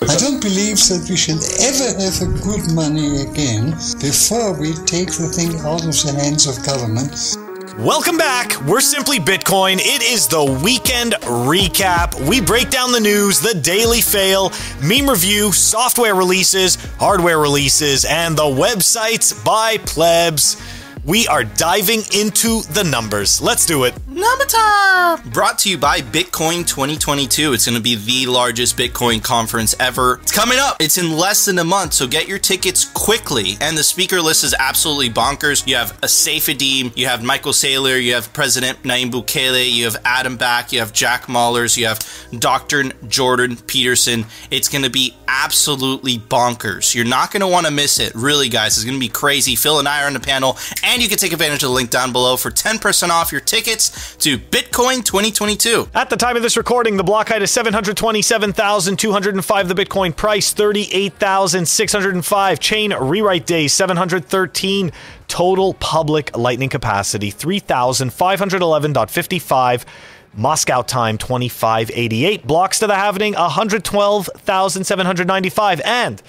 I don't believe that we should ever have a good money again before we take the thing out of the hands of government. Welcome back. We're Simply Bitcoin. It is the weekend recap. We break down the news, the daily fail, meme review, software releases, hardware releases, and the websites by plebs. We are diving into the numbers. Let's do it. Number time! Brought to you by Bitcoin 2022. It's going to be the largest Bitcoin conference ever. It's coming up. It's in less than a month, so get your tickets quickly. And the speaker list is absolutely bonkers. You have a Saifedean, you have Michael Saylor, you have President Nayib Bukele, you have Adam Back, you have Jack Mallers, you have Dr. Jordan Peterson. It's going to be absolutely bonkers. You're not going to want to miss it. Really, guys, it's going to be crazy. Phil and I are on the panel, and you can take advantage of the link down below for 10% off your tickets to Bitcoin 2022. At the time of this recording, the block height is 727,205. The Bitcoin price, 38,605. Chain rewrite days, 713. Total public lightning capacity, 3,511.55. Moscow time 2588. Blocks to the halvening 112,795. And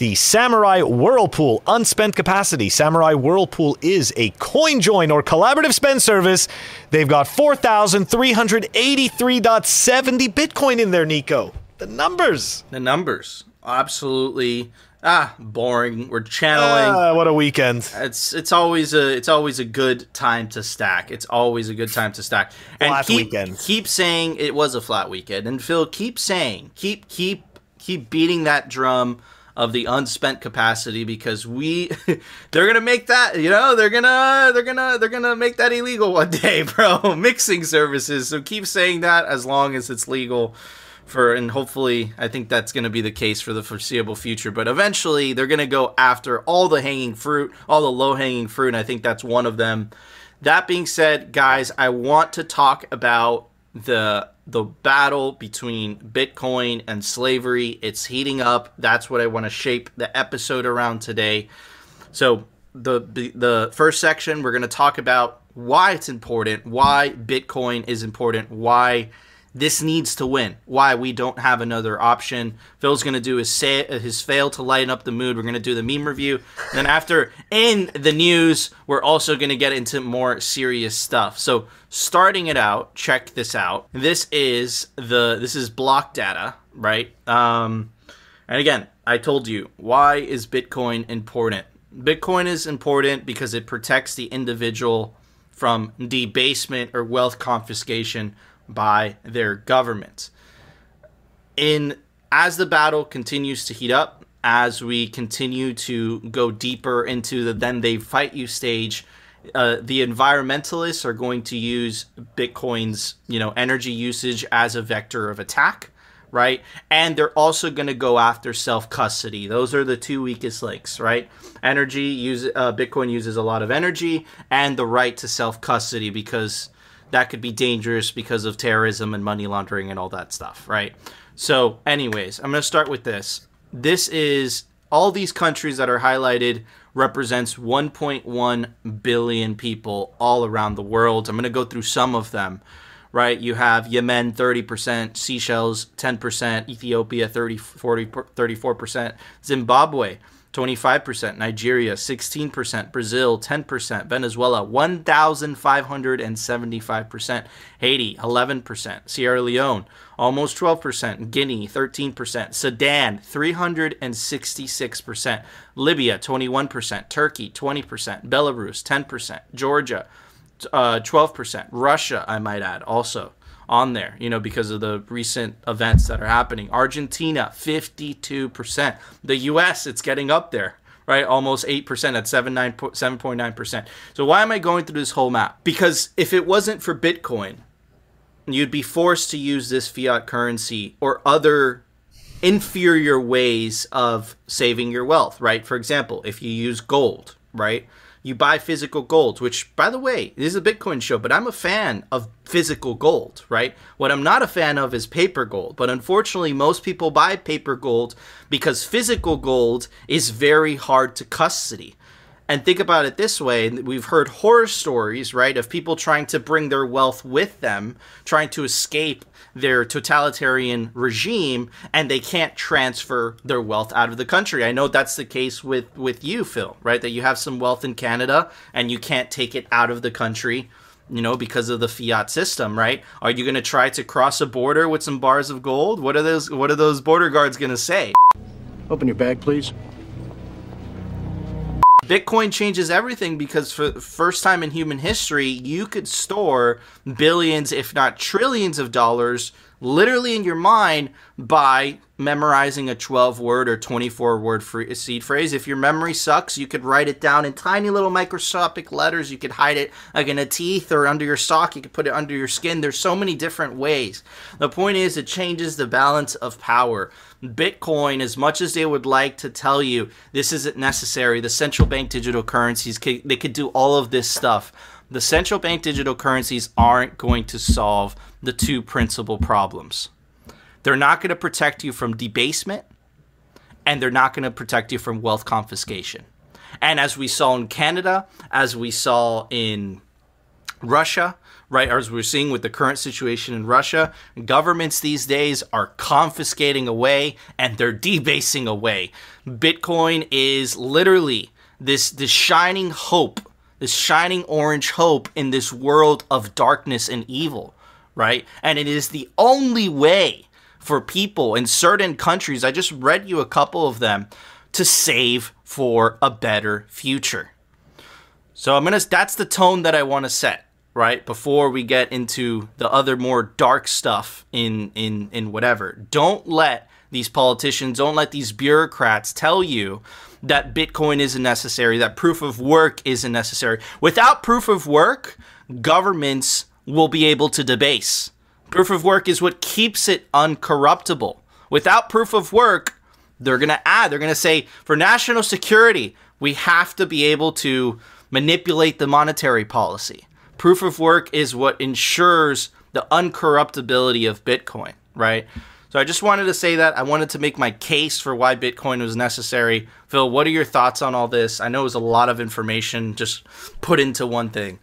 the Samourai Whirlpool unspent capacity. Samourai Whirlpool is a coin join or collaborative spend service. They've got 4,383.70 Bitcoin in there, Nico. The numbers. The numbers. Absolutely ah boring we're channeling ah, what a weekend it's it's always a it's always a good time to stack it's always a good time to stack and flat keep, weekend keep saying it was a flat weekend and phil keep saying keep keep keep beating that drum of the unspent capacity because we they're gonna make that you know they're gonna they're gonna they're gonna make that illegal one day bro. Mixing services. So keep saying that as long as it's legal for and hopefully I think that's going to be the case for the foreseeable future. But eventually they're going to go after all the hanging fruit all the low hanging fruit and I think that's one of them. That being said guys I want to talk about the the battle between Bitcoin and slavery. It's heating up. That's what I want to shape the episode around today. So the the first section we're going to talk about why it's important why Bitcoin is important why this needs to win. Why we don't have another option. Phil's going to do his say, his fail to lighten up the mood. We're going to do the meme review. And then after in the news, we're also going to get into more serious stuff. So starting it out, check this out. This is the this is block data, right? Um, and again, I told you why is Bitcoin important? Bitcoin is important because it protects the individual from debasement or wealth confiscation by their government. In as the battle continues to heat up, as we continue to go deeper into the then they fight you stage, uh, the environmentalists are going to use Bitcoin's you know energy usage as a vector of attack, right? And they're also going to go after self custody. Those are the two weakest links, right? Energy use uh, Bitcoin uses a lot of energy and the right to self custody because that could be dangerous because of terrorism and money laundering and all that stuff, right? So, anyways, I'm going to start with this. This is all these countries that are highlighted represents 1.1 billion people all around the world. I'm going to go through some of them, right? You have Yemen 30%, Seychelles 10%, Ethiopia 30 40 34%, Zimbabwe 25%, Nigeria 16%, Brazil 10%, Venezuela 1,575%, Haiti 11%, Sierra Leone almost 12%, Guinea 13%, Sudan 366%, Libya 21%, Turkey 20%, Belarus 10%, Georgia uh, 12%, Russia, I might add, also on there, you know, because of the recent events that are happening. Argentina, 52%. The US, it's getting up there, right? Almost 8% at 7.9%. So why am I going through this whole map? Because if it wasn't for Bitcoin, you'd be forced to use this fiat currency or other inferior ways of saving your wealth, right? For example, if you use gold, right? You buy physical gold, which, by the way, this is a Bitcoin show, but I'm a fan of physical gold, right? What I'm not a fan of is paper gold. But unfortunately, most people buy paper gold because physical gold is very hard to custody. And think about it this way we've heard horror stories, right, of people trying to bring their wealth with them, trying to escape their totalitarian regime, and they can't transfer their wealth out of the country. I know that's the case with, with you, Phil, right? That you have some wealth in Canada and you can't take it out of the country you know, because of the fiat system, right? Are you going to try to cross a border with some bars of gold? What are those what are those border guards going to say? Open your bag, please. Bitcoin changes everything because for the first time in human history, you could store billions, if not trillions of dollars literally in your mind by memorizing a 12 word or 24 word seed phrase. If your memory sucks, you could write it down in tiny little microscopic letters. You could hide it like in a teeth or under your sock. You could put it under your skin. There's so many different ways. The point is, it changes the balance of power. Bitcoin, as much as they would like to tell you this isn't necessary, the central bank digital currencies, they could do all of this stuff. The central bank digital currencies aren't going to solve the two principal problems. They're not going to protect you from debasement, and they're not going to protect you from wealth confiscation. And as we saw in Canada, as we saw in Russia, right? As we're seeing with the current situation in Russia, governments these days are confiscating away and they're debasing away. Bitcoin is literally this this shining hope, this shining orange hope in this world of darkness and evil, right? And it is the only way for people in certain countries, I just read you a couple of them, to save for a better future. So I'm to that's the tone that I want to set right before we get into the other more dark stuff in in in whatever don't let these politicians don't let these bureaucrats tell you that bitcoin isn't necessary that proof of work isn't necessary without proof of work governments will be able to debase proof of work is what keeps it uncorruptible without proof of work they're going to add they're going to say for national security we have to be able to manipulate the monetary policy proof of work is what ensures the uncorruptibility of Bitcoin, right? So I just wanted to say that. I wanted to make my case for why Bitcoin was necessary. Phil, what are your thoughts on all this? I know it was a lot of information just put into one thing.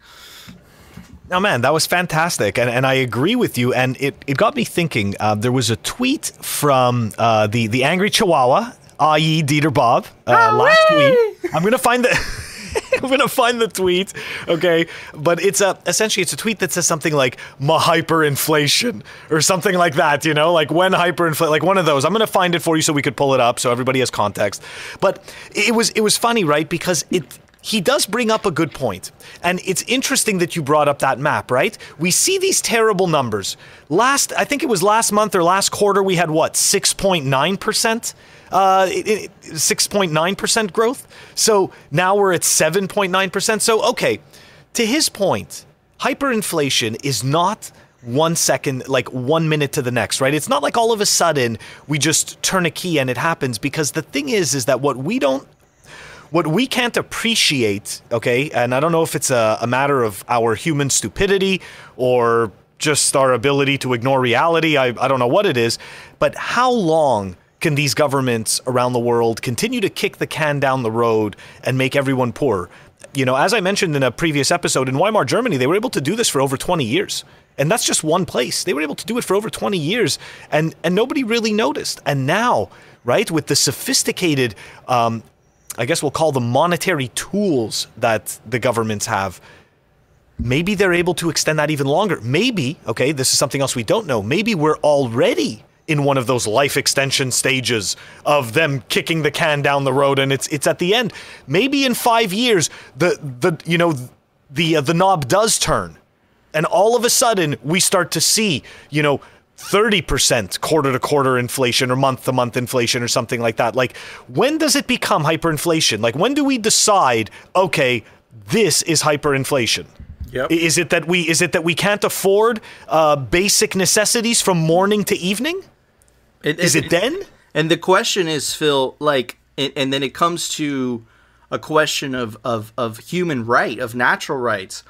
Oh man, that was fantastic, and, and I agree with you. And it, it got me thinking. Uh, there was a tweet from uh, the the angry Chihuahua, i.e. Dieter Bob, uh, last week. I'm gonna find the. I'm gonna find the tweet, okay? But it's a essentially it's a tweet that says something like "ma hyperinflation" or something like that. You know, like when hyperinflation, like one of those. I'm gonna find it for you so we could pull it up so everybody has context. But it was it was funny, right? Because it he does bring up a good point. And it's interesting that you brought up that map, right? We see these terrible numbers. Last, I think it was last month or last quarter, we had what, 6.9%? Uh, 6.9% growth. So now we're at 7.9%. So, okay, to his point, hyperinflation is not one second, like one minute to the next, right? It's not like all of a sudden we just turn a key and it happens because the thing is, is that what we don't what we can't appreciate, okay, and I don't know if it's a, a, matter of our human stupidity or just our ability to ignore reality, I, I don't know what it is, but how long can these governments around the world continue to kick the can down the road and make everyone poor? You know, as I mentioned in a previous episode, in Weimar, Germany, they were able to do this for over 20 years. And that's just one place. They were able to do it for over 20 years, and, and nobody really noticed. And now, right, with the sophisticated, um, I guess we'll call them monetary tools that the governments have, maybe they're able to extend that even longer. Maybe, okay, this is something else we don't know. Maybe we're already in one of those life extension stages of them kicking the can down the road and it's it's at the end maybe in 5 years the the you know the uh, the knob does turn and all of a sudden we start to see you know 30% quarter to quarter inflation or month to month inflation or something like that like when does it become hyperinflation like when do we decide okay this is hyperinflation Yep. Is it that we is it that we can't afford uh, basic necessities from morning to evening? Is it, it, then? And the question is, Phil, like, and, and then it comes to a question of, of, of human right, of natural rights.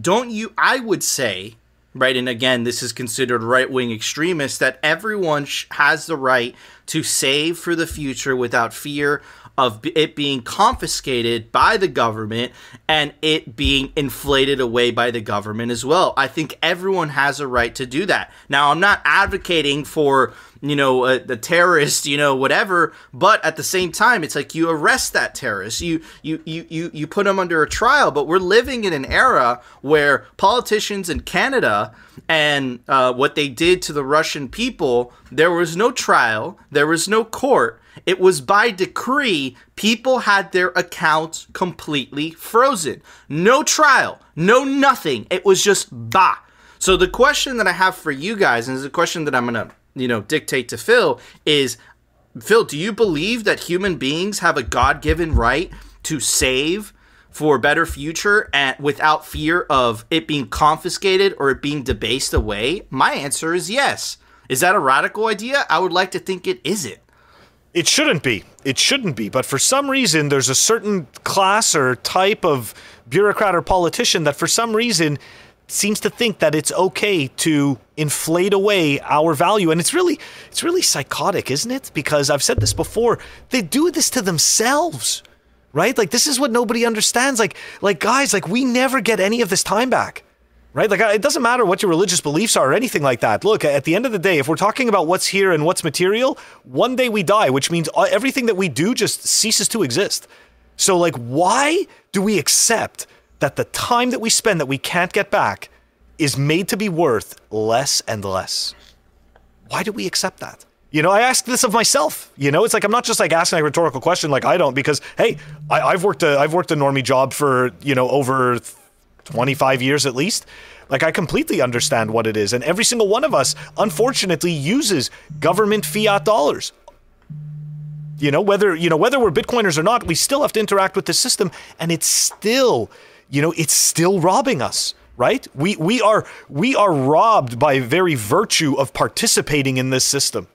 Don't you, I would say, right, and again, this is considered right wing extremist, that everyone sh- has the right to save for the future without fear of it being confiscated by the government and it being inflated away by the government as well. I think everyone has a right to do that. Now, I'm not advocating for you know uh, the terrorist you know whatever but at the same time it's like you arrest that terrorist you you you you, you put him under a trial but we're living in an era where politicians in canada and uh, what they did to the russian people there was no trial there was no court it was by decree people had their accounts completely frozen no trial no nothing it was just bah so the question that i have for you guys and is a question that i'm gonna you know dictate to Phil is Phil, do you believe that human beings have a God-given right to save for a better future and without fear of it being confiscated or it being debased away? My answer is yes. Is that a radical idea? I would like to think it isn't. It shouldn't be. It shouldn't be. But for some reason, there's a certain class or type of bureaucrat or politician that, for some reason, seems to think that it's okay to inflate away our value. And it's really it's really psychotic isn't it? Because i've said this before they do this to themselves right? Like this is what nobody understands. Like like guys like we never get any of this time back right like it doesn't matter what your religious beliefs are or anything like that look at the end of the day if we're talking about what's here and what's material one day we die which means everything that we do just ceases to exist so like why do we accept that the time that we spend that we can't get back is made to be worth less and less. Why do we accept that? You know, I ask this of myself. You know, it's like I'm not just like asking a rhetorical question like I don't because hey, I, have worked a I've worked a normie job for you know over 25 years at least. Like I completely understand what it is, and every single one of us, unfortunately, uses government fiat dollars. You know, whether you know whether we're Bitcoiners or not, we still have to interact with the system, and it's still you know, it's still robbing us right? We we are we are robbed by very virtue of participating in this system.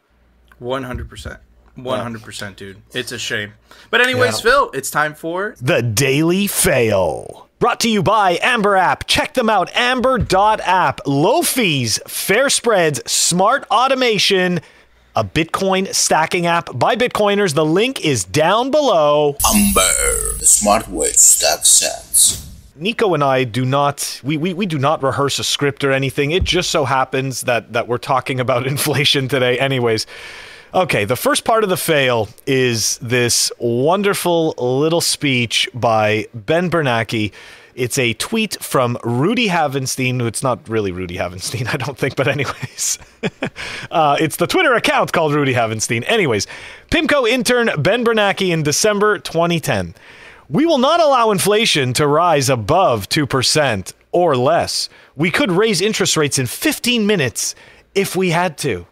One hundred percent. One hundred percent, dude. It's a shame. But anyways, yeah. Phil, it's time for the Daily Fail. Brought to you by Amber App. Check them out. Amber.app. Low fees, fair spreads, smart automation. A Bitcoin stacking app by Bitcoiners. The link is down below. Amber, the smart way to stack sats. Nico and I do not we, we, we do not rehearse a script or anything. It just so happens that that we're talking about inflation today anyways. Okay, the first part of the fail is this wonderful little speech by Ben Bernanke. It's a tweet from Rudy Havenstein. It's not really Rudy Havenstein, I don't think, but anyways. uh, it's the Twitter account called Rudy Havenstein. Anyways, PIMCO intern Ben Bernanke in December 2010. We will not allow inflation to rise above 2% or less. We could raise interest rates in 15 minutes if we had to.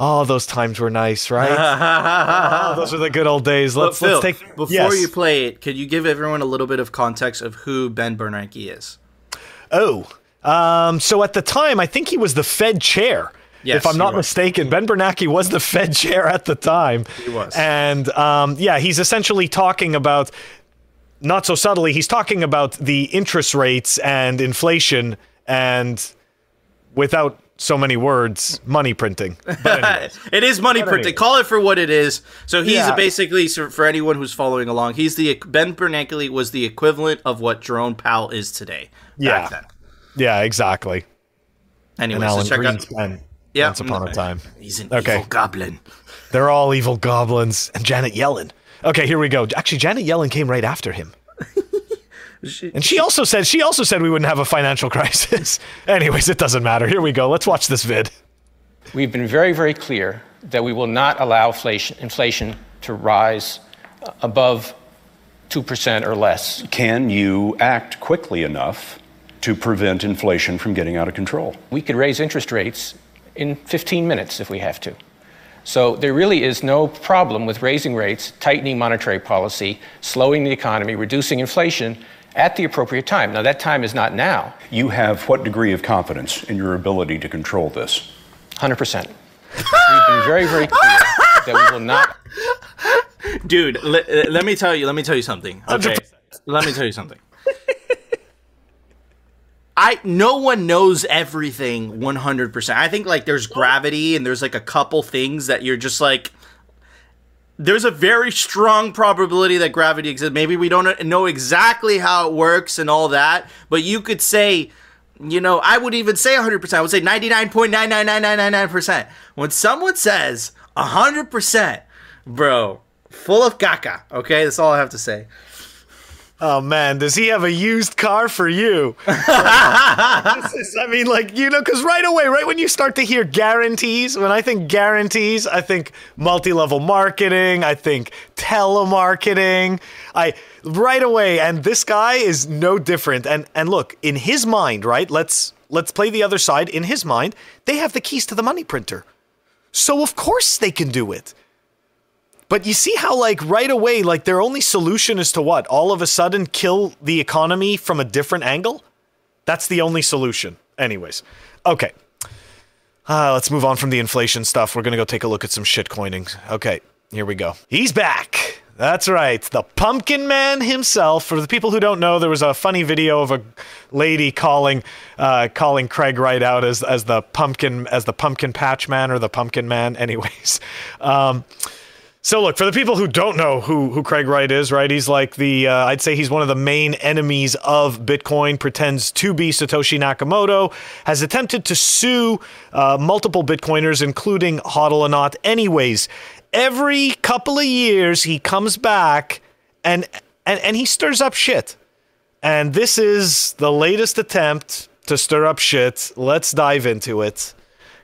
Oh, those times were nice, right? oh, those are the good old days. Let's, Phil, let's take. Before yes. you play it, could you give everyone a little bit of context of who Ben Bernanke is? Oh, um, so at the time, I think he was the Fed chair. Yes, if I'm not mistaken, Ben Bernanke was the Fed chair at the time. He was. And um, yeah, he's essentially talking about not so subtly, he's talking about the interest rates and inflation and without so many words, money printing. it is money but printing. Anyways. Call it for what it is. So he's yeah. basically for anyone who's following along, he's the Ben Bernanke was the equivalent of what Jerome Powell is today. Yeah. Then. Yeah, exactly. Anyway, so check Greenspan, out. Yeah, once upon a time. He's an okay. evil goblin. They're all evil goblins, and Janet Yellen. Okay, here we go. Actually, Janet Yellen came right after him. And she also said she also said we wouldn't have a financial crisis. Anyways, it doesn't matter. Here we go. Let's watch this vid. We've been very, very clear that we will not allow inflation, inflation to rise above 2% or less. Can you act quickly enough to prevent inflation from getting out of control? We could raise interest rates in 15 minutes if we have to. So there really is no problem with raising rates, tightening monetary policy, slowing the economy, reducing inflation at the appropriate time. Now, that time is not now. You have what degree of confidence in your ability to control this? 100%. We've been very, very clear that we will not. Dude, let, uh, let me tell you, let me tell you something. Okay. let me tell you something. I no one knows everything 100%. I think like there's gravity and there's like a couple things that you're just like there's a very strong probability that gravity exists. Maybe we don't know exactly how it works and all that, but you could say, you know, I would even say 100%. I would say 99.99999%. When someone says 100%, bro, full of caca, okay? That's all I have to say. Oh man, does he have a used car for you? is, I mean, like, you know, because right away, right when you start to hear guarantees, when I think guarantees, I think multi level marketing, I think telemarketing. I right away, and this guy is no different. And and look, in his mind, right? Let's let's play the other side. In his mind, they have the keys to the money printer. So of course they can do it. But you see how, like, right away, like, their only solution is to what? All of a sudden kill the economy from a different angle? That's the only solution. Anyways, okay. Uh, let's move on from the inflation stuff. We're going to go take a look at some shit coinings. Okay, here we go. He's back. That's right. The Pumpkin Man himself. For the people who don't know, there was a funny video of a lady calling uh, calling Craig Wright out as as the pumpkin as the pumpkin patch man or the pumpkin man. Anyways, um, so look, for the people who don't know who who Craig Wright is, right? He's like the uh, I'd say he's one of the main enemies of Bitcoin. Pretends to be Satoshi Nakamoto. Has attempted to sue uh, multiple Bitcoiners, including Hodlonaut. Anyways, every couple of years he comes back and and and he stirs up shit. And this is the latest attempt to stir up shit. Let's dive into it.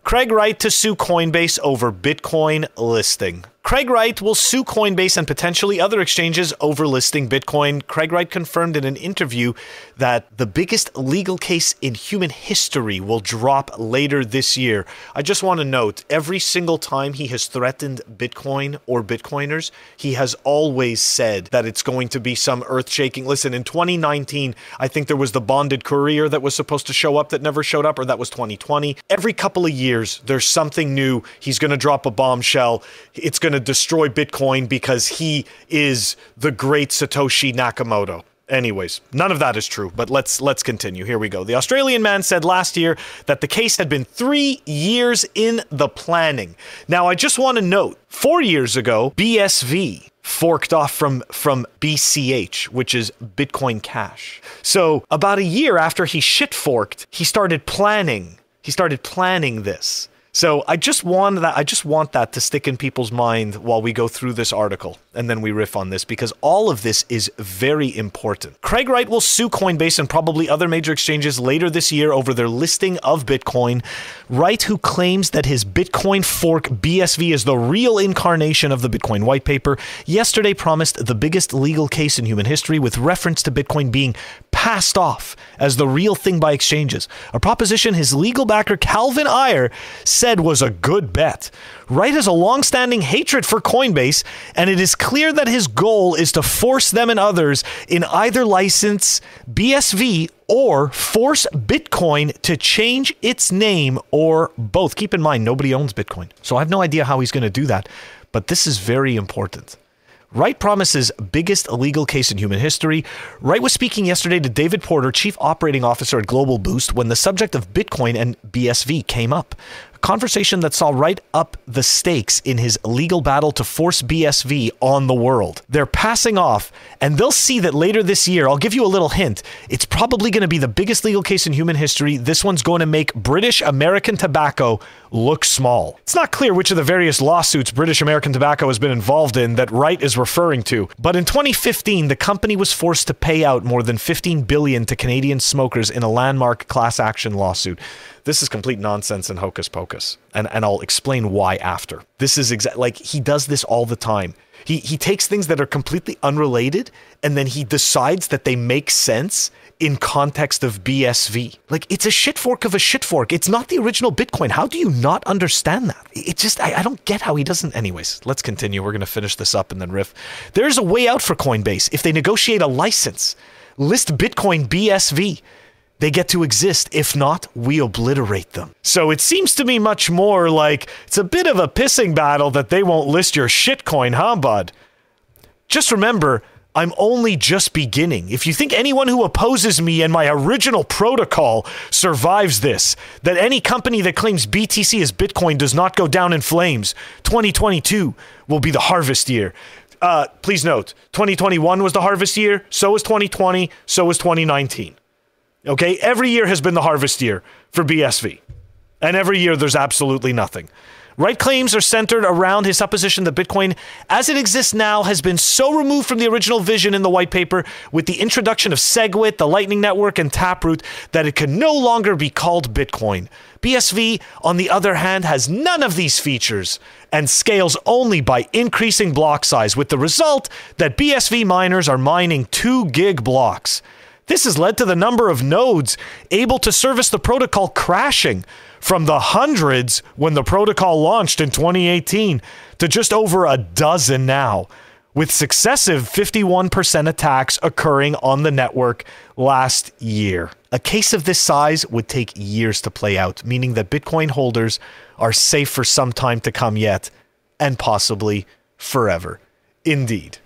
Craig Wright to sue Coinbase over Bitcoin listing. Craig Wright will sue Coinbase and potentially other exchanges over listing Bitcoin. Craig Wright confirmed in an interview that the biggest legal case in human history will drop later this year. I just want to note every single time he has threatened Bitcoin or Bitcoiners, he has always said that it's going to be some earth shaking. Listen, in 2019, I think there was the bonded courier that was supposed to show up that never showed up, or that was 2020. Every couple of years, there's something new. He's going to drop a bombshell. It's going to destroy Bitcoin because he is the great Satoshi Nakamoto. Anyways, none of that is true, but let's let's continue. Here we go. The Australian man said last year that the case had been 3 years in the planning. Now, I just want to note, 4 years ago, BSV forked off from from BCH, which is Bitcoin Cash. So, about a year after he shit forked, he started planning. He started planning this. So I just want that I just want that to stick in people's mind while we go through this article and then we riff on this because all of this is very important. Craig Wright will sue Coinbase and probably other major exchanges later this year over their listing of Bitcoin. Wright, who claims that his Bitcoin fork BSV is the real incarnation of the Bitcoin white paper, yesterday promised the biggest legal case in human history with reference to Bitcoin being passed off as the real thing by exchanges, a proposition his legal backer Calvin Ayre said was a good bet. Wright has a long-standing hatred for Coinbase, and it is clear that his goal is to force them and others in either license BSV or force Bitcoin to change its name or both. Keep in mind, nobody owns Bitcoin. So I have no idea how he's going to do that, but this is very important. Wright promises biggest illegal case in human history. Wright was speaking yesterday to David Porter, chief operating officer at Global Boost, when the subject of Bitcoin and BSV came up conversation that saw Wright up the stakes in his legal battle to force BSV on the world. They're passing off, and they'll see that later this year. I'll give you a little hint. It's probably going to be the biggest legal case in human history. This one's going to make British American Tobacco look small. It's not clear which of the various lawsuits British American Tobacco has been involved in that Wright is referring to, but in 2015, the company was forced to pay out more than 15 billion to Canadian smokers in a landmark class action lawsuit. This is complete nonsense and hocus pocus. And, and I'll explain why after. This is exactly like he does this all the time. He, he takes things that are completely unrelated and then he decides that they make sense in context of BSV. Like it's a shit fork of a shit fork. It's not the original Bitcoin. How do you not understand that? It just, I, I don't get how he doesn't. Anyways, let's continue. We're to finish this up and then riff. There's a way out for Coinbase if they negotiate a license. List Bitcoin BSV they get to exist. If not, we obliterate them. So it seems to me much more like it's a bit of a pissing battle that they won't list your shitcoin, huh, bud? Just remember, I'm only just beginning. If you think anyone who opposes me and my original protocol survives this, that any company that claims BTC as Bitcoin does not go down in flames, 2022 will be the harvest year. Uh, please note, 2021 was the harvest year, so was 2020, so was 2019. Okay, every year has been the harvest year for BSV. And every year there's absolutely nothing. Wright claims are centered around his supposition that Bitcoin, as it exists now, has been so removed from the original vision in the white paper with the introduction of SegWit, the Lightning Network, and Taproot that it can no longer be called Bitcoin. BSV, on the other hand, has none of these features and scales only by increasing block size, with the result that BSV miners are mining 2 gig blocks. This has led to the number of nodes able to service the protocol crashing from the hundreds when the protocol launched in 2018 to just over a dozen now, with successive 51% attacks occurring on the network last year. A case of this size would take years to play out, meaning that Bitcoin holders are safe for some time to come yet, and possibly forever. Indeed.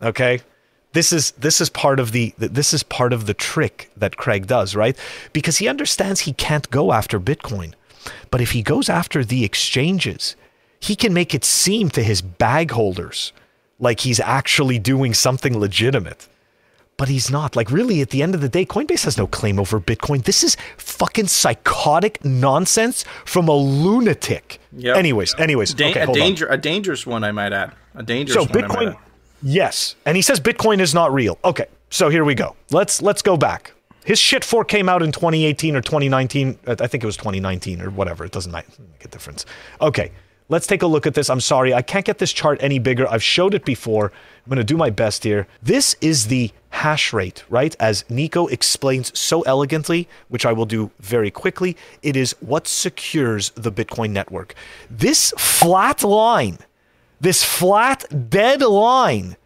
Okay? This is this is part of the this is part of the trick that Craig does, right? Because he understands he can't go after Bitcoin. But if he goes after the exchanges, he can make it seem to his bag holders like he's actually doing something legitimate. But he's not. Like, really, at the end of the day, Coinbase has no claim over Bitcoin. This is fucking psychotic nonsense from a lunatic. Yep. Anyways, anyways, Da- okay, a hold on. danger, a dangerous one, I might add. A dangerous So one. Bitcoin. Yes, and he says Bitcoin is not real. Okay, so here we go. Let's let's go back. His shit fork came out in 2018 or 2019. uh, I think it was 2019 or whatever. It doesn't make a difference. Okay, let's take a look at this. I'm sorry, I can't get this chart any bigger. I've showed it before. I'm going to do my best here. This is the hash rate, right? As Nico explains so elegantly, which I will do very quickly. It is what secures the Bitcoin network. This flat line this flat, dead line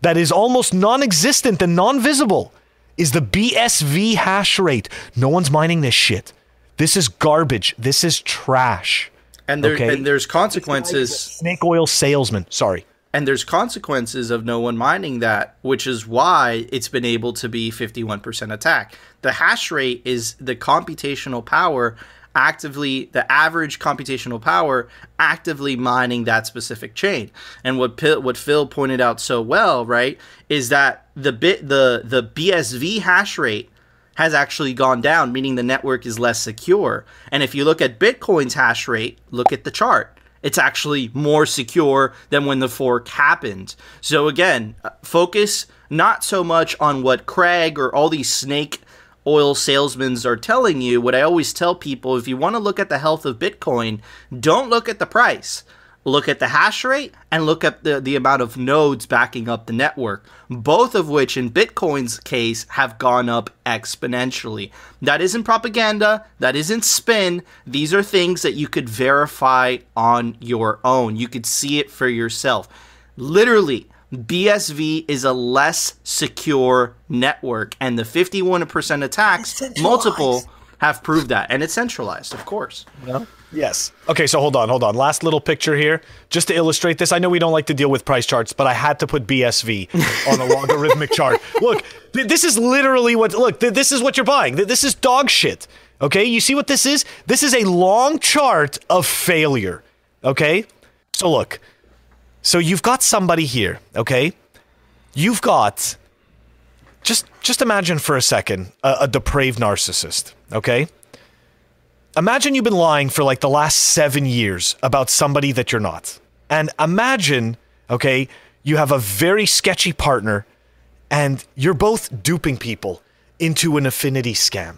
that is almost non existent and non visible is the BSV hash rate. No one's mining this shit. This is garbage. This is trash. And there okay. and there's consequences. Snake oil salesman. Sorry. and there's consequences of no one mining that, which is why it's been able to be 51% attack. The hash rate is the computational power actively, the average computational power actively mining that specific chain. And what what Phil pointed out so well, right, is that the bit the the BSV hash rate has actually gone down, meaning the network is less secure. And if you look at Bitcoin's hash rate, look at the chart. It's actually more secure than when the fork happened. So again, uh, focus not so much on what Craig or all these snake oil salesmen are telling you. What I always tell people if you want to look at the health of Bitcoin, don't look at the price look at the hash rate and look at the, the amount of nodes backing up the network, both of which in Bitcoin's case have gone up exponentially. That isn't propaganda, that isn't spin. These are things that you could verify on your own. You could see it for yourself. Literally, BSV is a less secure network, and the 51% attacks, multiple, have proved that. And it's centralized, of course. Yes. Okay, so hold on, hold on. Last little picture here, just to illustrate this. I know we don't like to deal with price charts, but I had to put BSV on a logarithmic chart. Look, th- this is literally what. Look, th- this is what you're buying. Th- This is dog shit. Okay, you see what this is? This is a long chart of failure. Okay, so look. So you've got somebody here. Okay, you've got. Just, just imagine for a second a, a depraved narcissist. Okay imagine you've been lying for like the last seven years about somebody that you're not. And imagine, okay, you have a very sketchy partner and you're both duping people into an affinity scam.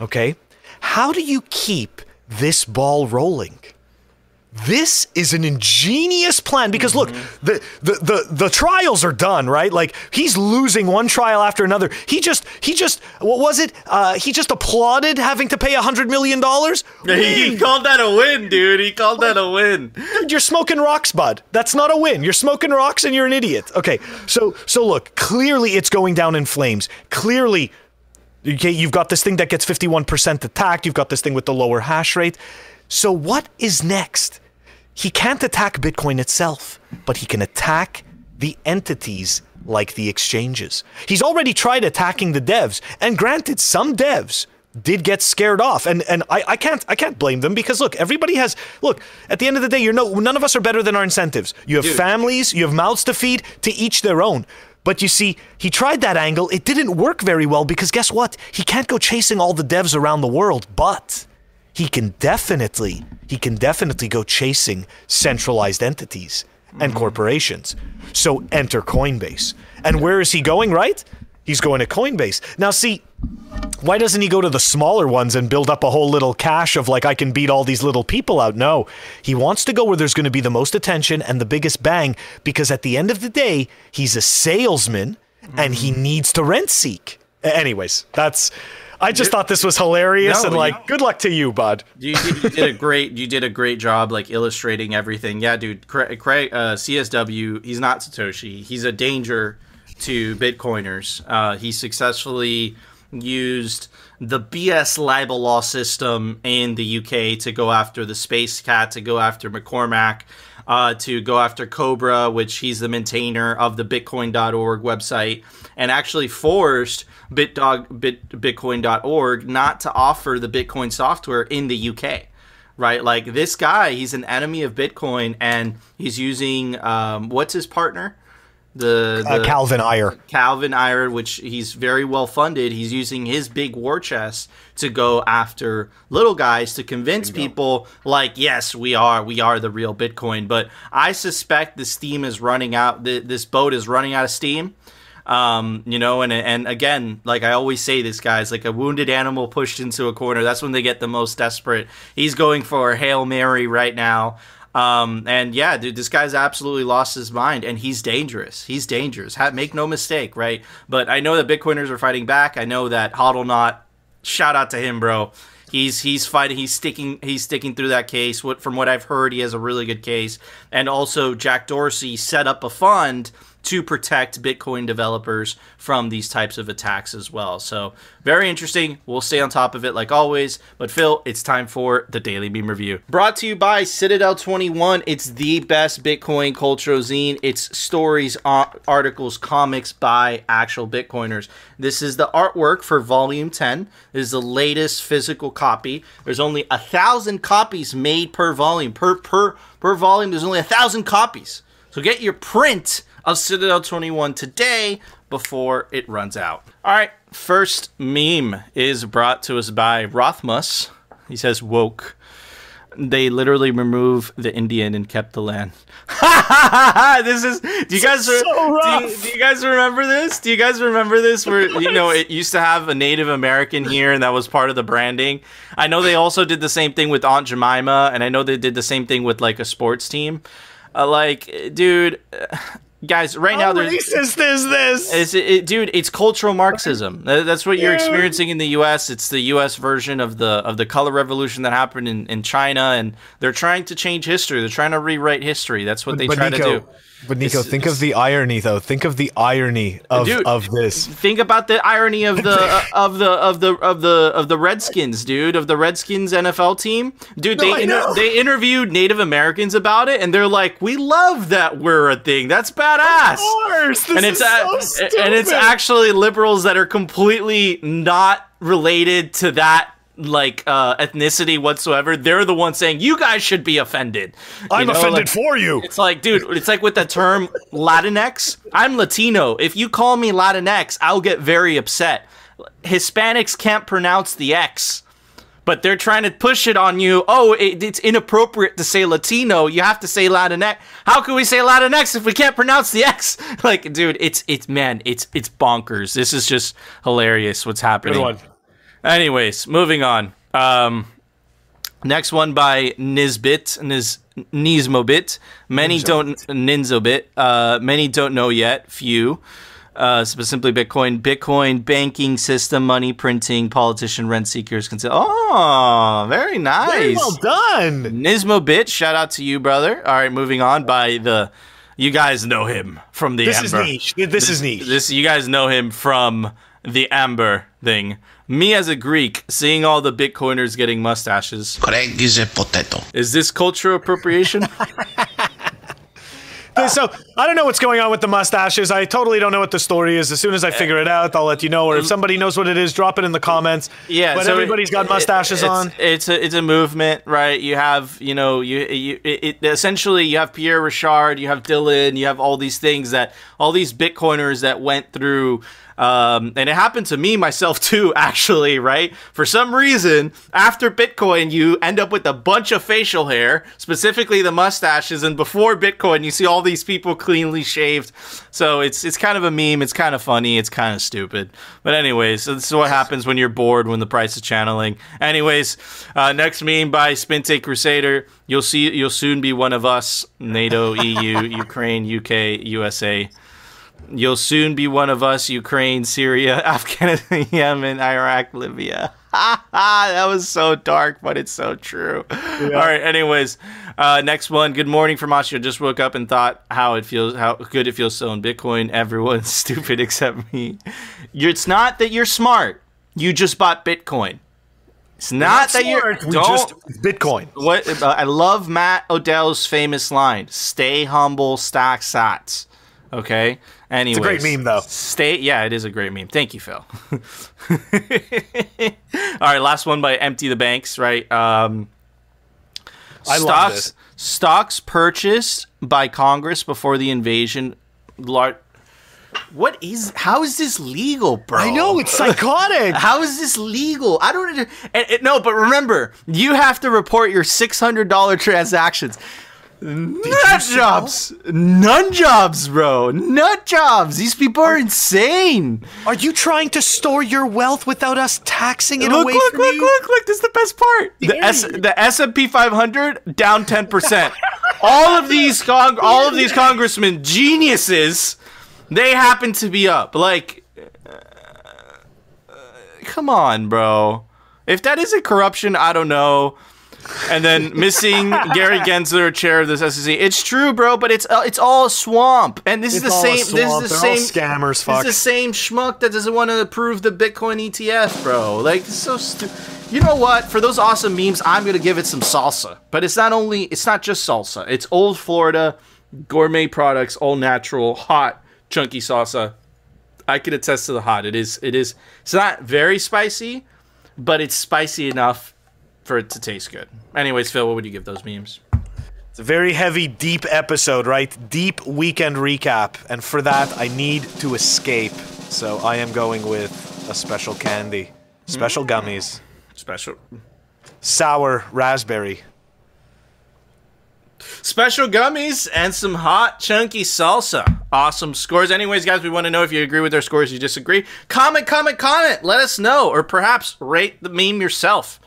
Okay? How do you keep this ball rolling? This is an ingenious plan because look, the, the the the trials are done, right? Like he's losing one trial after another. He just he just what was it? Uh, he just applauded having to pay a hundred million dollars. He called that a win, dude. He called that a win. Dude, you're smoking rocks, bud. That's not a win. You're smoking rocks and you're an idiot. Okay, so so look, clearly it's going down in flames. Clearly, okay, you've got this thing that gets 51% attacked. You've got this thing with the lower hash rate. So what is next? He can't attack Bitcoin itself, but he can attack the entities like the exchanges. He's already tried attacking the devs, and granted, some devs did get scared off and and I, I can't I can't blame them because look everybody has look at the end of the day you're no none of us are better than our incentives you have Dude. families you have mouths to feed to each their own but you see he tried that angle it didn't work very well because guess what he can't go chasing all the devs around the world but he can definitely he can definitely go chasing centralized entities and mm-hmm. corporations. So enter coinbase. And where is he going right? He's going to coinbase. Now see why doesn't he go to the smaller ones and build up a whole little cache of like I can beat all these little people out? No. He wants to go where there's going to be the most attention and the biggest bang because at the end of the day, he's a salesman and he mm. needs to rent seek. Anyways, that's I just thought this was hilarious No, and like good luck to you, bud. You, did- you did a great you did a great job like illustrating everything. Yeah, dude. Craig, Craig uh, CSW, he's not Satoshi. He's a danger to Bitcoiners. Uh, he successfully used the BS libel law system in the UK to go after the Space Cat, to go after McCormack, uh, to go after Cobra, which he's the maintainer of the Bitcoin.org website, and actually forced BitDog, Bit, Bitcoin.org not to offer the Bitcoin software in the UK right? Like this guy, he's an enemy of Bitcoin, and he's using um, what's his partner? The, Uh, Calvin Ayre. Calvin Ayre, which he's very well funded. He's using his big war chest to go after little guys to convince people, like, yes, we are, we are the real Bitcoin. But I suspect the steam is running out. The, this boat is running out of steam. Um, you know, and and again, like I always say, this guy's like a wounded animal pushed into a corner. That's when they get the most desperate. He's going for a hail mary right now. Um, and yeah, dude, this guy's absolutely lost his mind, and he's dangerous. He's dangerous. Ha- make no mistake, right? But I know that Bitcoiners are fighting back. I know that Hodlonaut. shout out to him, bro. He's he's fighting. He's sticking. He's sticking through that case. What from what I've heard, he has a really good case. And also, Jack Dorsey set up a fund to protect Bitcoin developers from these types of attacks as well. So very interesting. We'll stay on top of it like always. But Phil, it's time for the Daily Meme Review. Brought to you by Citadel 21. It's the best Bitcoin cultural zine. It's stories, articles, comics by actual Bitcoiners. This is the artwork for Volume 10. This is the latest physical copy. There's only a thousand copies made per volume. Per per per volume, there's only a thousand copies. So get your print of Citadel 21 today before it runs out. All right, first meme is brought to us by Rothmus. He says, woke. They literally remove the Indian and kept the land. this is. Do you guys? re- do, you, do you guys remember this? Do you guys remember this? Where you know it used to have a Native American here, and that was part of the branding. I know they also did the same thing with Aunt Jemima, and I know they did the same thing with like a sports team. Uh, like, dude, guys, right now there's racist is this? it's, it, dude, it's cultural Marxism. That's what you're Yeah. experiencing in the U.S. It's the U.S. version of the of the color revolution that happened in, in China, and they're trying to change history. They're trying to rewrite history. That's what they try to do. But Nico, It's- think of the irony though. Think of the irony of, Dude. of this. Think about the irony of the uh, of the of the of the of the Redskins, dude, of the Redskins NFL team, dude. I they inter- they interviewed Native Americans about it, and they're like, "We love that we're a thing. That's badass." and it's a- and it's actually liberals that are completely not related to that like uh ethnicity whatsoever they're the ones saying you guys should be offended You I'm know, offended like- for you. it's like, dude, it's like with the term Latinx. I'm Latino. If you call me Latinx, I'll get very upset. Hispanics can't pronounce the X, but they're trying to push it on you. Oh, it, it's inappropriate to say Latino. You have to say Latinx. How can we say Latinx if we can't pronounce the X? Like, dude, it's it's man, it's it's bonkers. This is just hilarious. What's happening? Anyways, moving on. Um, next one by Nizbit, Niz, Nizmobit. Many don't Ninzobit. Uh, many don't know yet. Few. Uh, sp- simply Bitcoin, Bitcoin banking system, money printing, politician, rent seekers. Consider. Oh, very nice. Very well done. Nizmobit, shout out to you, brother. All right, moving on by the. You guys know him from the This is Amber. niche. This is niche. This you guys know him from the Amber thing. Me as a Greek, seeing all the Bitcoiners getting mustaches. Craig is a potato. Is this cultural appropriation? so I don't know what's going on with the mustaches. I totally don't know what the story is. As soon as I eh. figure it out, I'll let you know. Or if mm. somebody knows what it is, drop it in the comments. Yeah, but so everybody's got it- mustaches it's, on. It's a it's a movement, right? You have you know you you it, it, essentially you have Pierre Rochard, you have Dylan, you have all these things that all these Bitcoiners that went through. Um, and it happened to me myself too, actually, right? For some reason, after Bitcoin, you end up with a bunch of facial hair, specifically the mustaches, and before Bitcoin, you see all these people cleanly shaved. So it's it's kind of a meme. It's kind of funny. It's kind of stupid. But anyways, this is what happens when you're bored when the price is channeling. Anyways, uh, next meme by Spinte Crusader. You'll see. You'll soon be one of us. NATO, EU, Ukraine, UK, USA. You'll soon be one of us. Ukraine, Syria, Afghanistan, Yemen, Iraq, Libya. that was so dark, but it's so true. All right. Anyways, uh, next one. Good morning from Austria. Just woke up and thought how it feels, how good it feels selling Bitcoin. Everyone's stupid except me. You're, it's not that you're smart. You just bought Bitcoin. It's not, that you're. smart, we don't. just Bitcoin. What uh, I love Matt Odell's famous line: "Stay humble, stack sats." Okay. Anyways, it's a great meme, though. Stay. Yeah, it is a great meme. Thank you, Phil. All right, last one by Empty the Banks. Right. Um, I love stocks. this. Stocks purchased by Congress before the invasion. Lar- what is? How is this legal, bro? I know it's psychotic. How is this legal? I don't. And, and, no, but remember, you have to report your six hundred dollar transactions. Nut jobs, none jobs, bro. Nut jobs. These people are insane. Are you trying to store your wealth without us taxing it Look, away look, from look, you? look, look. This is the best part. The S the S and P 500 down ten percent. all of these con- all of these congressmen geniuses. They happen to be up. Like, uh, come on, bro. If that isn't corruption, I don't know. And then missing Gary Gensler, chair of this SEC. It's true, bro, but it's uh, it's all swamp. And this is the same. This is the They're same scammers, This fuck. is the same schmuck that doesn't want to approve the Bitcoin ETF, bro. Like, it's so stupid. You know what? For those awesome memes, I'm gonna give it some salsa. But it's not only. It's not just salsa. It's old Florida gourmet products, all natural, hot, chunky salsa. I can attest to the hot. It is. It is. It's not very spicy, but it's spicy enough for it to taste good. Anyways, Phil, what would you give those memes? It's a very heavy, deep episode, right? Deep weekend recap. And for that, I need to escape. So I am going with a special candy. Special hmm. gummies. Special. Sour raspberry. Special gummies and some hot chunky salsa. Awesome scores. Anyways, guys, we want to know if you agree with our scores, you disagree. Comment, comment, comment. Let us know, or perhaps rate the meme yourself.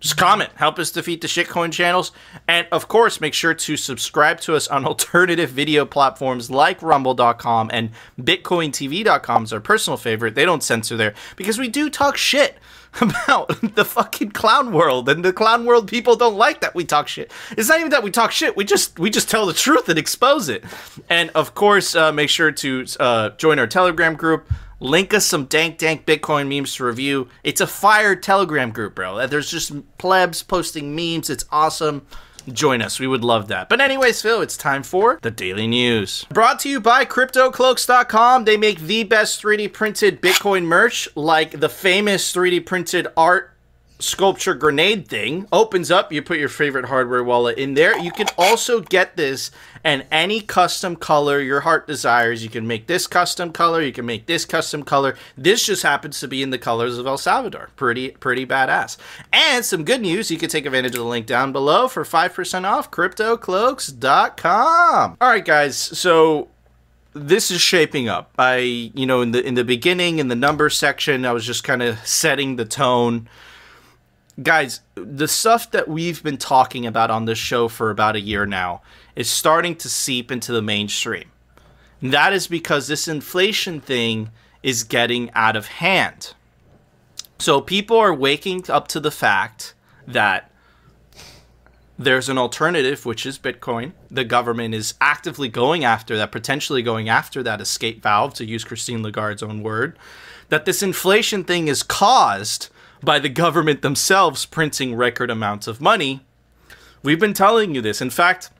Just comment. Help us defeat the shitcoin channels. And of course, make sure to subscribe to us on alternative video platforms like rumble.com and bitcointv.com is our personal favorite. They don't censor there because we do talk shit about the fucking clown world and the clown world people don't like that we talk shit. It's not even that we talk shit. We just we just tell the truth and expose it. And of course, uh, make sure to uh, join our Telegram group. Link us some dank dank Bitcoin memes to review. It's a fire Telegram group, bro. Uh, there's just plebs posting memes. It's awesome. Join us. We would love that. But anyways, Phil, it's time for the daily news. Brought to you by CryptoCloaks.com. They make the best 3D printed Bitcoin merch, like the famous 3D printed art sculpture grenade thing opens up you put your favorite hardware wallet in there. You can also get this and any custom color your heart desires. You can make this custom color you can make this custom color. This just happens to be in the colors of el salvador. Pretty pretty badass. And some good news you can take advantage of the link down below for 5% off cryptocloaks.com all right guys so this is shaping up. I, you know, in the in the beginning in the number section, I was just kind of setting the tone. Guys, the stuff that we've been talking about on this show for about a year now is starting to seep into the mainstream. And that is because this inflation thing is getting out of hand. So people are waking up to the fact that there's an alternative, which is Bitcoin. The government is actively going after that, potentially going after that escape valve, to use Christine Lagarde's own word. That this inflation thing is caused by the government themselves printing record amounts of money. We've been telling you this. In fact,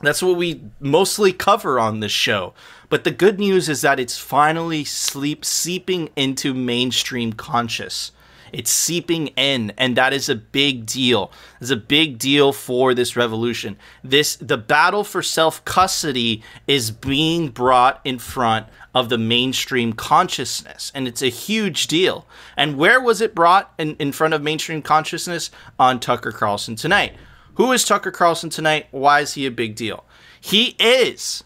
That's what we mostly cover on this show. But the good news is that it's finally sleep seeping into mainstream conscious. It's seeping in, and that is a big deal. It's a big deal for this revolution. This the battle for self custody is being brought in front of the mainstream consciousness, and it's a huge deal. And where was it brought in, in front of mainstream consciousness? On Tucker Carlson tonight. Who is Tucker Carlson tonight? Why is he a big deal? He is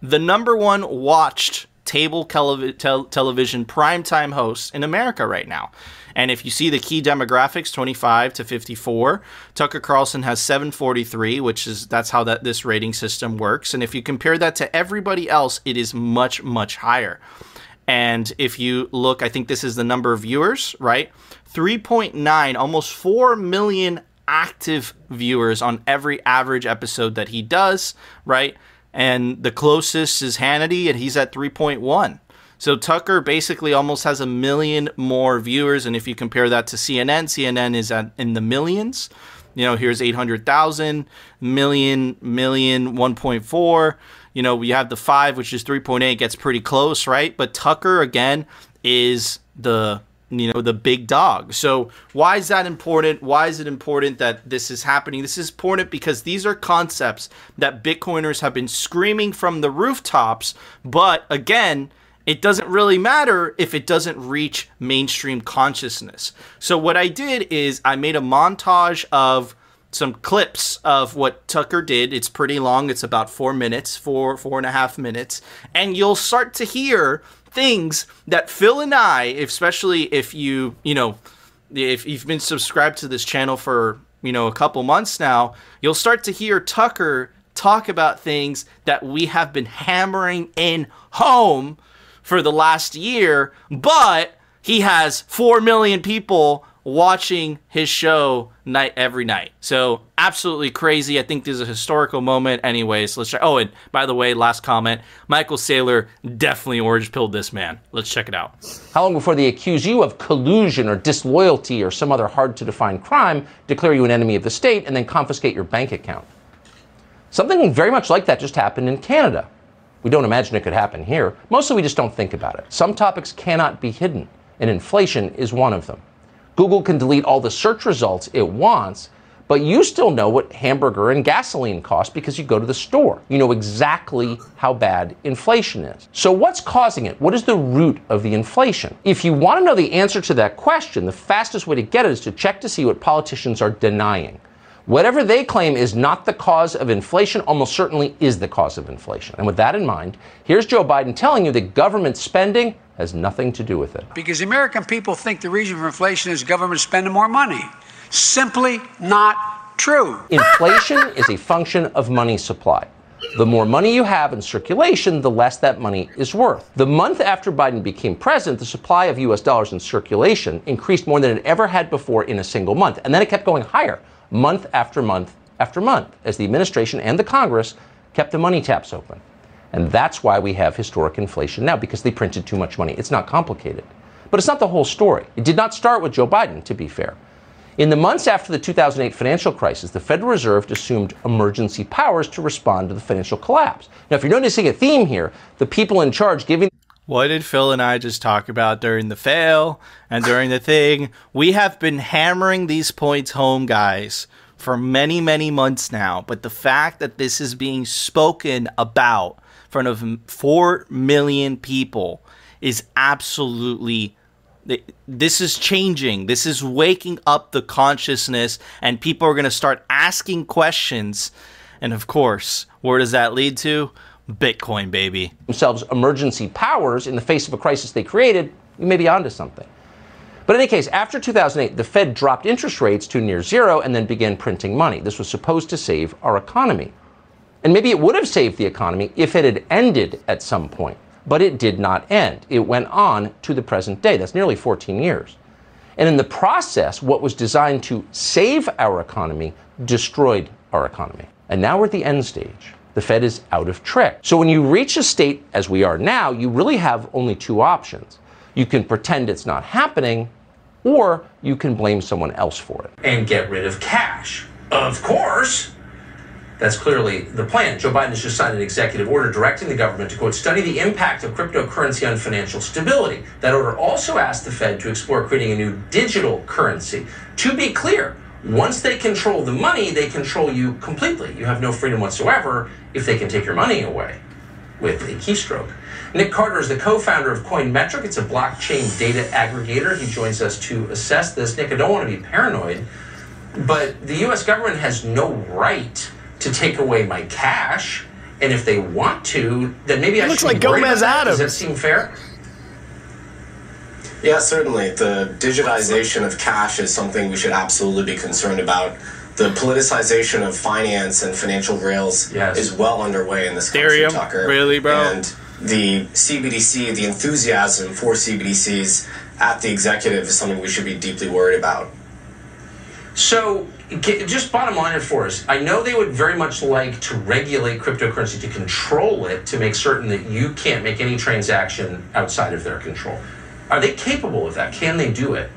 the number one watched table telev- tel- television primetime host in America right now. And if you see the key demographics, 25 to 54, Tucker Carlson has 743, which is that's how that this rating system works. And if you compare that to everybody else, it is much much higher. And if you look, I think this is the number of viewers, right? 3.9, almost 4 million active viewers on every average episode that he does, right? And the closest is Hannity, and he's at 3.1. So Tucker basically almost has a million more viewers, and if you compare that to CNN, CNN is at in the millions. You know, here's 800,000, million, million, 1.4. You know, we have the five, which is 3.8, gets pretty close, right? But Tucker again is the you know the big dog. So why is that important? Why is it important that this is happening? This is important because these are concepts that Bitcoiners have been screaming from the rooftops, but again, it doesn't really matter if it doesn't reach mainstream consciousness. So, what I did is I made a montage of some clips of what Tucker did. It's pretty long, it's about four minutes, four, four and a half minutes. And you'll start to hear things that Phil and I, especially if you, you know, if you've been subscribed to this channel for, you know, a couple months now, you'll start to hear Tucker talk about things that we have been hammering in home for the last year, but he has 4 million people watching his show night every night. So absolutely crazy. I think this is a historical moment. Anyways, let's try. Oh, and by the way, last comment: Michael Saylor definitely orange pilled this man. Let's check it out. How long before they accuse you of collusion or disloyalty or some other hard to define crime, declare you an enemy of the state, and then confiscate your bank account? Something very much like that just happened in Canada. We don't imagine it could happen here. Mostly we just don't think about it. Some topics cannot be hidden, and inflation is one of them. Google can delete all the search results it wants, but you still know what hamburger and gasoline cost because you go to the store. You know exactly how bad inflation is. So, what's causing it? What is the root of the inflation? If you want to know the answer to that question, the fastest way to get it is to check to see what politicians are denying. Whatever they claim is not the cause of inflation almost certainly is the cause of inflation. And with that in mind, here's Joe Biden telling you that government spending has nothing to do with it. Because the American people think the reason for inflation is government spending more money. Simply not true. Inflation is a function of money supply. The more money you have in circulation, the less that money is worth. The month after Biden became president, the supply of US dollars in circulation increased more than it ever had before in a single month. And then it kept going higher month after month after month as the administration and the Congress kept the money taps open. And that's why we have historic inflation now, because they printed too much money. It's not complicated. But it's not the whole story. It did not start with Joe Biden, to be fair. In the months after the 2008 financial crisis, the Federal Reserve assumed emergency powers to respond to the financial collapse. Now, if you're noticing a theme here, the people in charge giving what did Phil and I just talk about during the fail and during the thing? We have been hammering these points home, guys, for many, many months now. But the fact that this is being spoken about in front of 4 million people is absolutely this is changing. This is waking up the consciousness, and people are going to start asking questions. And of course, where does that lead to? Bitcoin, baby. Themselves emergency powers in the face of a crisis they created, you may be onto something. But in any case, after 2008, the Fed dropped interest rates to near zero and then began printing money. This was supposed to save our economy. And maybe it would have saved the economy if it had ended at some point. But it did not end. It went on to the present day. That's nearly 14 years. And in the process, what was designed to save our economy destroyed our economy. And now we're at the end stage the Fed is out of trick. So when you reach a state as we are now, you really have only two options. You can pretend it's not happening, or you can blame someone else for it. And get rid of cash. Of course. That's clearly the plan. Joe Biden has just signed an executive order directing the government to, quote, study the impact of cryptocurrency on financial stability. That order also asked the Fed to explore creating a new digital currency. To be clear, once they control the money, they control you completely. You have no freedom whatsoever if they can take your money away with a keystroke. Nick Carter is the co-founder of Coinmetric. It's a blockchain data aggregator. He joins us to assess this. Nick, I don't want to be paranoid, but the U.S. government has no right to take away my cash. And if they want to, then maybe It I looks should like Gomez that. Does that seem fair? Yeah, certainly. The digitization of cash is something we should absolutely be concerned about. The politicization of finance and financial rails Yes. is well underway in this country, Ethereum? Tucker. Really, bro? And the CBDC, the enthusiasm for CBDCs at the executive is something we should be deeply worried about. So, just bottom line it for us. I know they would very much like to regulate cryptocurrency to control it to make certain that you can't make any transaction outside of their control. Are they capable of that? Can they do it?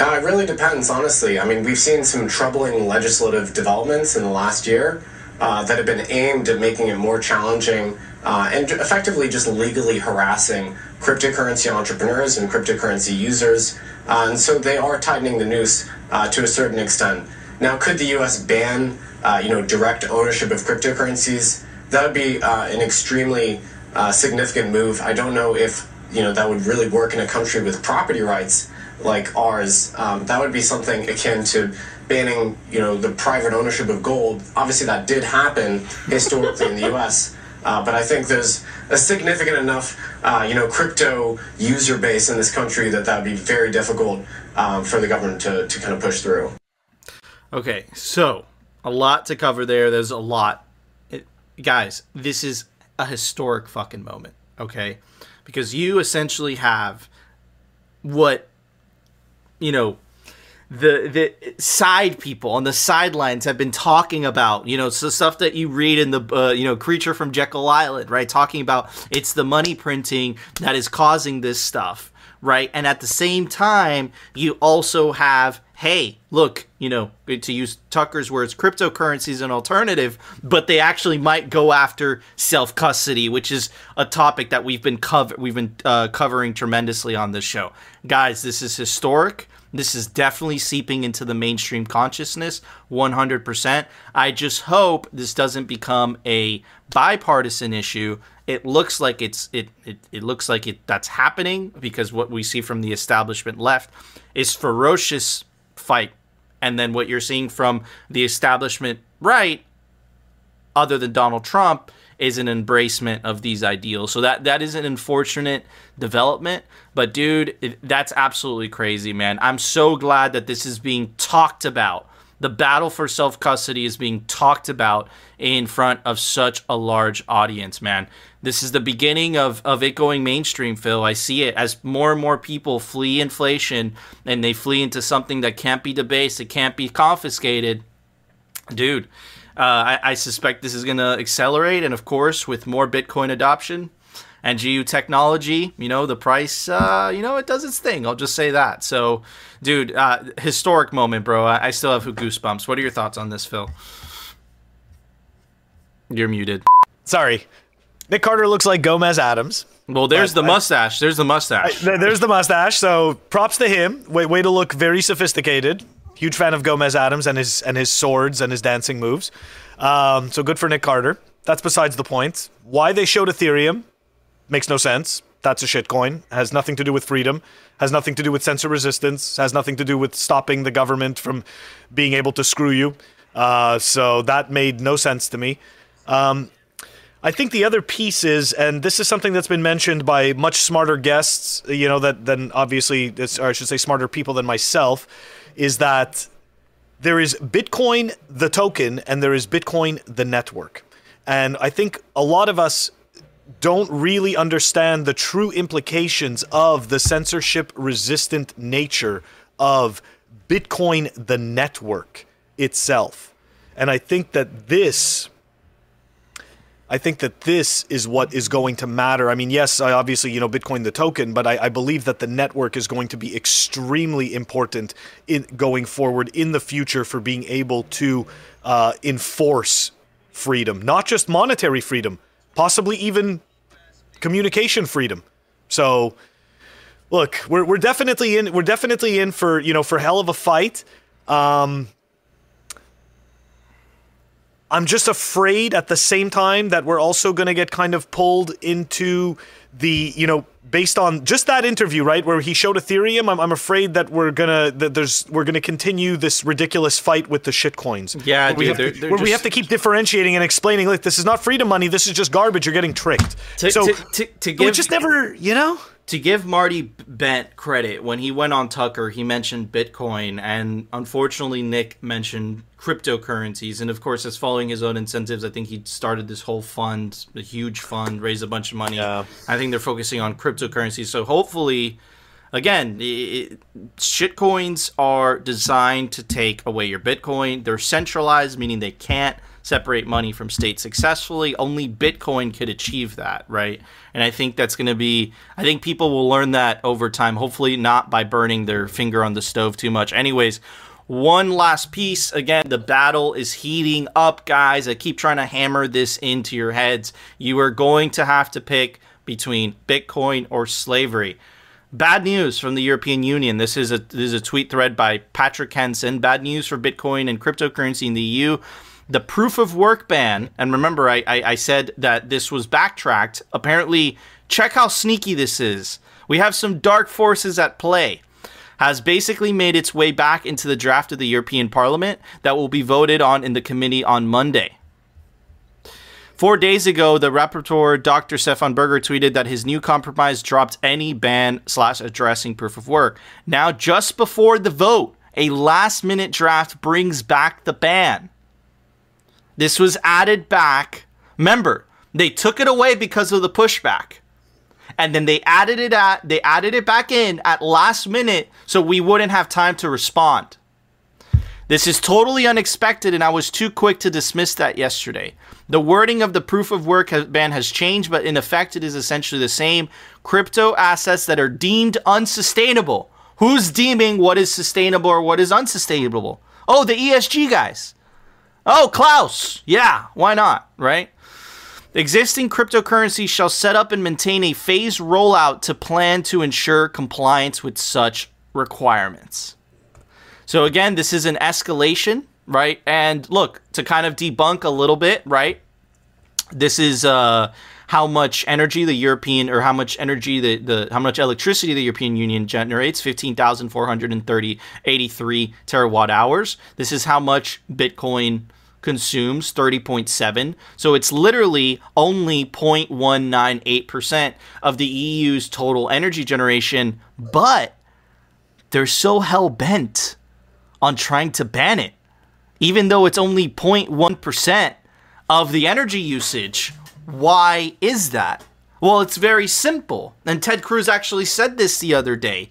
Uh, it really depends, honestly. I mean, we've seen some troubling legislative developments in the last year uh, that have been aimed at making it more challenging uh, and effectively just legally harassing cryptocurrency entrepreneurs and cryptocurrency users. Uh, and so they are tightening the noose uh, to a certain extent. Now, could the U.S. ban, uh, you know, direct ownership of cryptocurrencies? That would be an extremely uh, significant move. I don't know if you know that would really work in a country with property rights like ours. Um, that would be something akin to banning, you know, the private ownership of gold. Obviously, that did happen historically in the U.S. Uh, but I think there's a significant enough, uh, you know, crypto user base in this country that that would be very difficult um, for the government to, to kind of push through. Okay, so a lot to cover there. There's a lot. It, guys, this is a historic fucking moment, okay? Because you essentially have what, you know, the the side people on the sidelines have been talking about, you know, so stuff that you read in the uh, you know creature from Jekyll Island, right? Talking about it's the money printing that is causing this stuff, right? And at the same time, you also have, hey, look, you know, to use Tucker's words, cryptocurrency is an alternative, but they actually might go after self custody, which is a topic that we've been cover we've been uh, covering tremendously on this show, guys. This is historic. This is definitely seeping into the mainstream consciousness 100%. I just hope this doesn't become a bipartisan issue. It looks like it's it it, it looks like it that's happening because what we see from the establishment left is ferocious fight. And then what you're seeing from the establishment right other than Donald Trump is an embracement of these ideals. So that that is an unfortunate development, but dude, it, that's absolutely crazy, man. I'm so glad that this is being talked about. The battle for self-custody is being talked about in front of such a large audience, man. This is the beginning of, of it going mainstream, Phil. I see it as more and more people flee inflation and they flee into something that can't be debased, it can't be confiscated. Dude, uh, I, I suspect this is going to accelerate, and of course, with more Bitcoin adoption and GU technology, you know, the price, uh, you know, it does its thing. I'll just say that. So, dude, uh, historic moment, bro. I, I still have goosebumps. What are your thoughts on this, Phil? You're muted. Sorry. Nick Carter looks like Gomez Addams. Well, there's the mustache. There's the mustache. There- There's the mustache. So props to him. Way, way to look very sophisticated. Huge fan of Gomez Addams and his and his swords and his dancing moves. Um, so good for Nick Carter. That's besides the point. Why they showed Ethereum makes no sense. That's a shitcoin. Has nothing to do with freedom. Has nothing to do with censor resistance. Has nothing to do with stopping the government from being able to screw you. Uh, so that made no sense to me. Um, I think the other piece is, and this is something that's been mentioned by much smarter guests, you know, that than obviously, or I should say, smarter people than myself, is that there is Bitcoin the token and there is Bitcoin the network, and I think a lot of us don't really understand the true implications of the censorship resistant nature of Bitcoin the network itself. And I think that this I think that this is what is going to matter. I mean, yes, I obviously, you know, Bitcoin the token, but I, I believe that the network is going to be extremely important in going forward in the future for being able to uh, enforce freedom, not just monetary freedom, possibly even communication freedom. So, look, we're, we're definitely in we're definitely in for you know for hell of a fight. Um, I'm just afraid at the same time that we're also going to get kind of pulled into the, you know, based on just that interview, right, where he showed Ethereum. I'm, I'm afraid that we're gonna that there's we're gonna continue this ridiculous fight with the shitcoins. Yeah, where we, have, they're- to, they're where we have to keep differentiating and explaining. Like, this is not freedom money. This is just garbage. You're getting tricked. To- so to- to- to give- just never, you know. To give Marty Bent credit, when he went on Tucker, he mentioned Bitcoin, and unfortunately, Nick mentioned cryptocurrencies. And of course, as following his own incentives, I think he started this whole fund, a huge fund, raised a bunch of money. I think they're focusing on cryptocurrencies. So hopefully, again, it, shitcoins are designed to take away your Bitcoin. They're centralized, meaning they can't separate money from state successfully. Only Bitcoin could achieve that, right? And I think that's going to be, I think people will learn that over time, hopefully not by burning their finger on the stove too much. Anyways, one last piece. Again, the battle is heating up, guys. I keep trying to hammer this into your heads. You are going to have to pick between Bitcoin or slavery. Bad news from the European Union. This is a this is a tweet thread by Patrick Hansen. Bad news for Bitcoin and cryptocurrency in the EU. The proof of work ban, and remember, I, I, I said that this was backtracked. Apparently, check how sneaky this is. We have some dark forces at play. Has basically made its way back into the draft of the European Parliament that will be voted on in the committee on Monday. Four days ago, the rapporteur Dr. Stefan Berger tweeted that his new compromise dropped any ban slash addressing proof of work. Now, just before the vote, a last minute draft brings back the ban. This was added back. Remember, they took it away because of the pushback. And then they added it at they added it back in at last minute so we wouldn't have time to respond. This is totally unexpected, and I was too quick to dismiss that yesterday. The wording of the proof of work ban has changed, but in effect, it is essentially the same. Crypto assets that are deemed unsustainable. Who's deeming what is sustainable or what is unsustainable? Oh, the ESG guys. Oh, Klaus. Yeah, why not, right? Existing cryptocurrencies shall set up and maintain a phased rollout to plan to ensure compliance with such requirements. So again, this is an escalation, right? And look, to kind of debunk a little bit, right? This is uh how much energy the European or how much energy the, the how much electricity the European Union generates 15,430 83 terawatt hours. This is how much Bitcoin consumes 30.7. So it's literally only 0.198% of the EU's total energy generation, but they're so hell bent on trying to ban it, even though it's only 0.1% of the energy usage. Why is that? Well, it's very simple. And Ted Cruz actually said this the other day.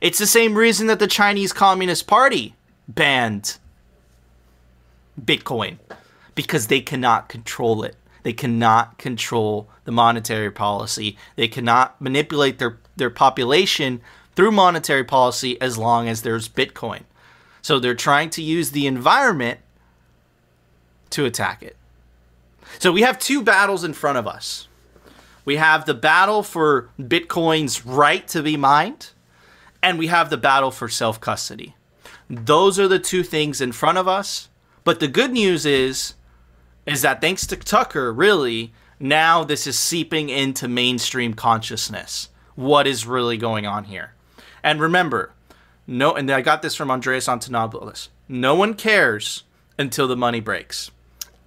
It's the same reason that the Chinese Communist Party banned Bitcoin because they cannot control it. They cannot control the monetary policy. They cannot manipulate their, their population through monetary policy as long as there's Bitcoin. So they're trying to use the environment to attack it. So we have two battles in front of us. We have the battle for Bitcoin's right to be mined, and we have the battle for self custody. Those are the two things in front of us. But the good news is, is that thanks to Tucker, really, now this is seeping into mainstream consciousness. What is really going on here? And remember, no, and I got this from Andreas Antonopoulos. No one cares until the money breaks.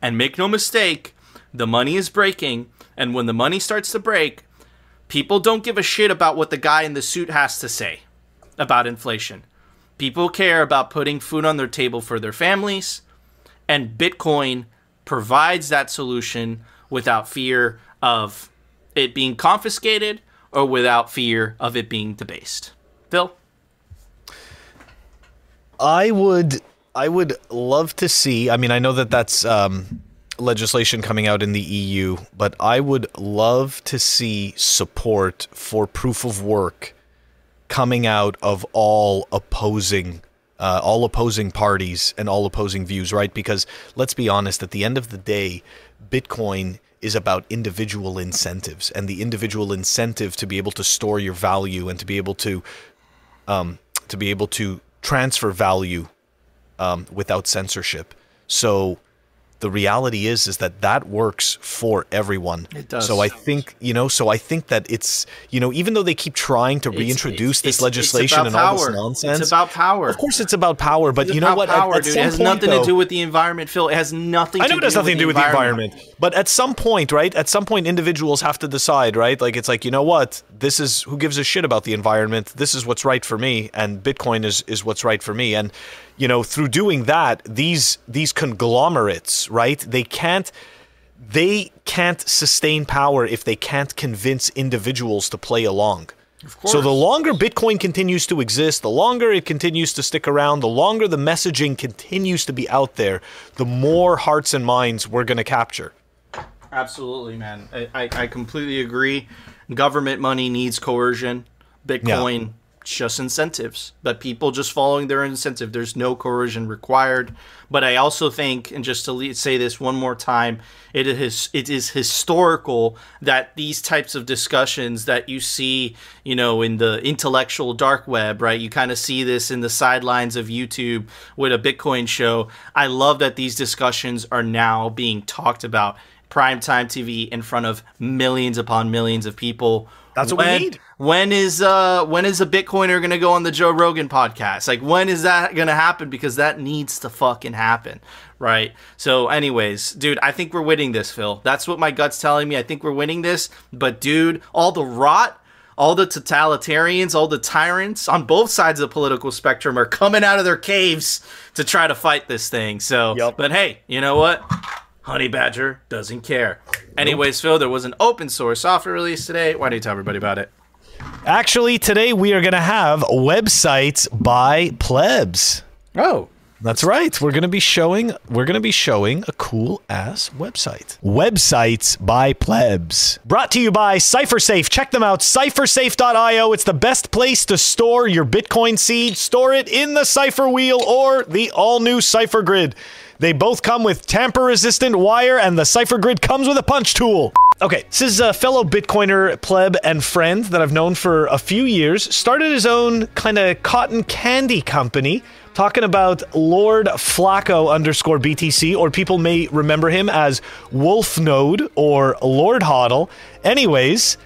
And make no mistake, the money is breaking, and when the money starts to break, people don't give a shit about what the guy in the suit has to say about inflation. People care about putting food on their table for their families, and Bitcoin provides that solution without fear of it being confiscated or without fear of it being debased. Phil? I would I would love to see. I mean, I know that that's um, legislation coming out in the EU, but I would love to see support for proof of work coming out of all opposing uh, all opposing parties and all opposing views, right? Because let's be honest, at the end of the day, Bitcoin is about individual incentives and the individual incentive to be able to store your value and to be able to um, to be able to transfer value um, without censorship. So the reality is is that that works for everyone. It does. So I think you know. So I think that it's you know even though they keep trying to reintroduce it's- this it's- legislation it's and about all this nonsense. It's about power. Of course, it's about power. But It's you know what? At- Power, at dude. It has point, nothing though- to do with the environment, Phil. It has nothing. I to know it has do nothing to do with the environment, but at some point, right? At some point, individuals have to decide, right? Like it's like you know what? This is who gives a shit about the environment. This is what's right for me, and Bitcoin is is what's right for me. And you know, through doing that, these these conglomerates, right? They can't they can't sustain power if they can't convince individuals to play along. So the longer Bitcoin continues to exist, the longer it continues to stick around, the longer the messaging continues to be out there, the more hearts and minds we're going to capture. Absolutely, man. I, I, I completely agree. Government money needs coercion. Bitcoin, just incentives. But people just following their incentive. There's no coercion required. But I also think, and just to say this one more time, it is it is historical that these types of discussions that you see, you know, in the intellectual dark web, right? You kind of see this in the sidelines of YouTube with a Bitcoin show. I love that these discussions are now being talked about primetime TV in front of millions upon millions of people. That's what we need. When is uh when is a Bitcoiner gonna go on the Joe Rogan podcast? Like when is that gonna happen? Because that needs to fucking happen, right? So, anyways, dude, I think we're winning this, Phil. That's what my gut's telling me. I think we're winning this. But dude, all the rot, all the totalitarians, all the tyrants on both sides of the political spectrum are coming out of their caves to try to fight this thing. So, but hey, you know what? Honey Badger doesn't care. Anyways, Phil, there was an open source software release today. Why don't you tell everybody about it? Actually, today we are going to have websites by plebs. Oh, That's right. We're going to be showing we're going to be showing a cool ass website. Websites by plebs. Brought to you by CypherSafe. Check them out. Cyphersafe.io. It's the best place to store your Bitcoin seed. Store it in the Cipher wheel or the all-new Cipher Grid. They both come with tamper-resistant wire and the Cipher Grid comes with a punch tool. Okay, this is a fellow Bitcoiner pleb and friend that I've known for a few years. Started his own kind of cotton candy company talking about Lord Flacco underscore BTC, or people may remember him as Wolf Node or Lord Hodl. Anyways,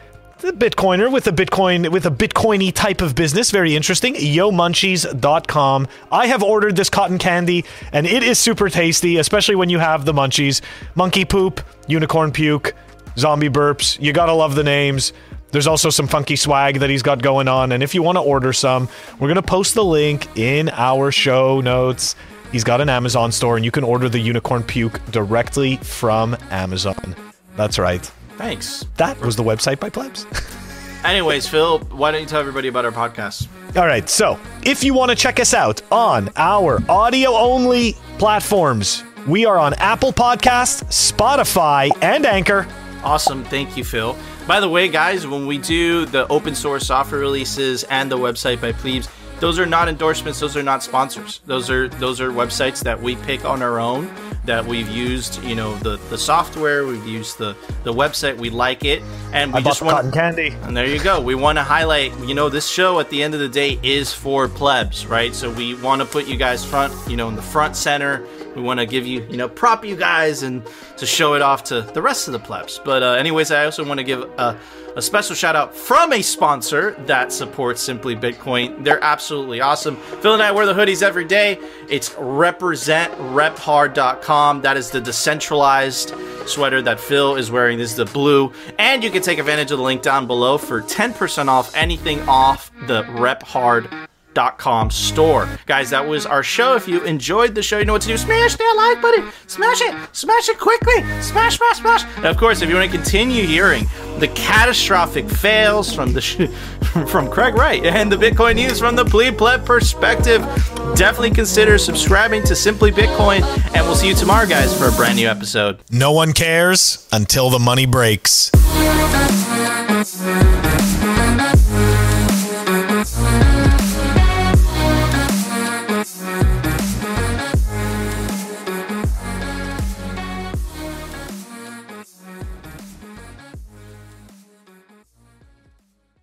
the Bitcoiner with a Bitcoin with a Bitcoiny type of business, very interesting. YoMuncheez.com. I have ordered this cotton candy, and it is super tasty, especially when you have the munchies. Monkey poop, unicorn puke, zombie burps. You gotta love the names. There's also some funky swag that he's got going on. And if you want to order some, we're to post the link in our show notes. He's got an Amazon store, and you can order the unicorn puke directly from Amazon. That's right. Thanks. That was the website by Plebs. Anyways, Phil, why don't you tell everybody about our podcast? All right, so if you want to check us out on our audio only platforms, we are on Apple Podcasts, Spotify, and Anchor. Awesome. Thank you, Phil. By the way, guys, when we do the open source software releases and the website by Plebes, those are not endorsements. Those are not sponsors. Those are those are websites that we pick on our own. That we've used, you know, the the software. We've used the the website. We like it, and we I just want cotton candy. And there you go. We want to highlight, you know, this show at the end of the day is for plebs, right? So we want to put you guys front, you know, in the front center. We want to give you, you know, prop you guys and to show it off to the rest of the plebs. But, uh, anyways, I also want to give a, a special shout out from a sponsor that supports Simply Bitcoin. They're absolutely awesome. Phil and I wear the hoodies every day. It's representrepHard.com. That is the decentralized sweater that Phil is wearing. This is the blue. And you can take advantage of the link down below for 10% off anything off the Rep Hard com store. Guys, that was our show. If you enjoyed the show, you know what to do. Smash that like button. Smash it. Smash it quickly. Smash, smash, smash. And of course, if you want to continue hearing the catastrophic fails from the sh- from Craig Wright and the Bitcoin news from the plebe pleb perspective, definitely consider subscribing to Simply Bitcoin. And we'll see you tomorrow, guys, for a brand new episode. No one cares until the money breaks.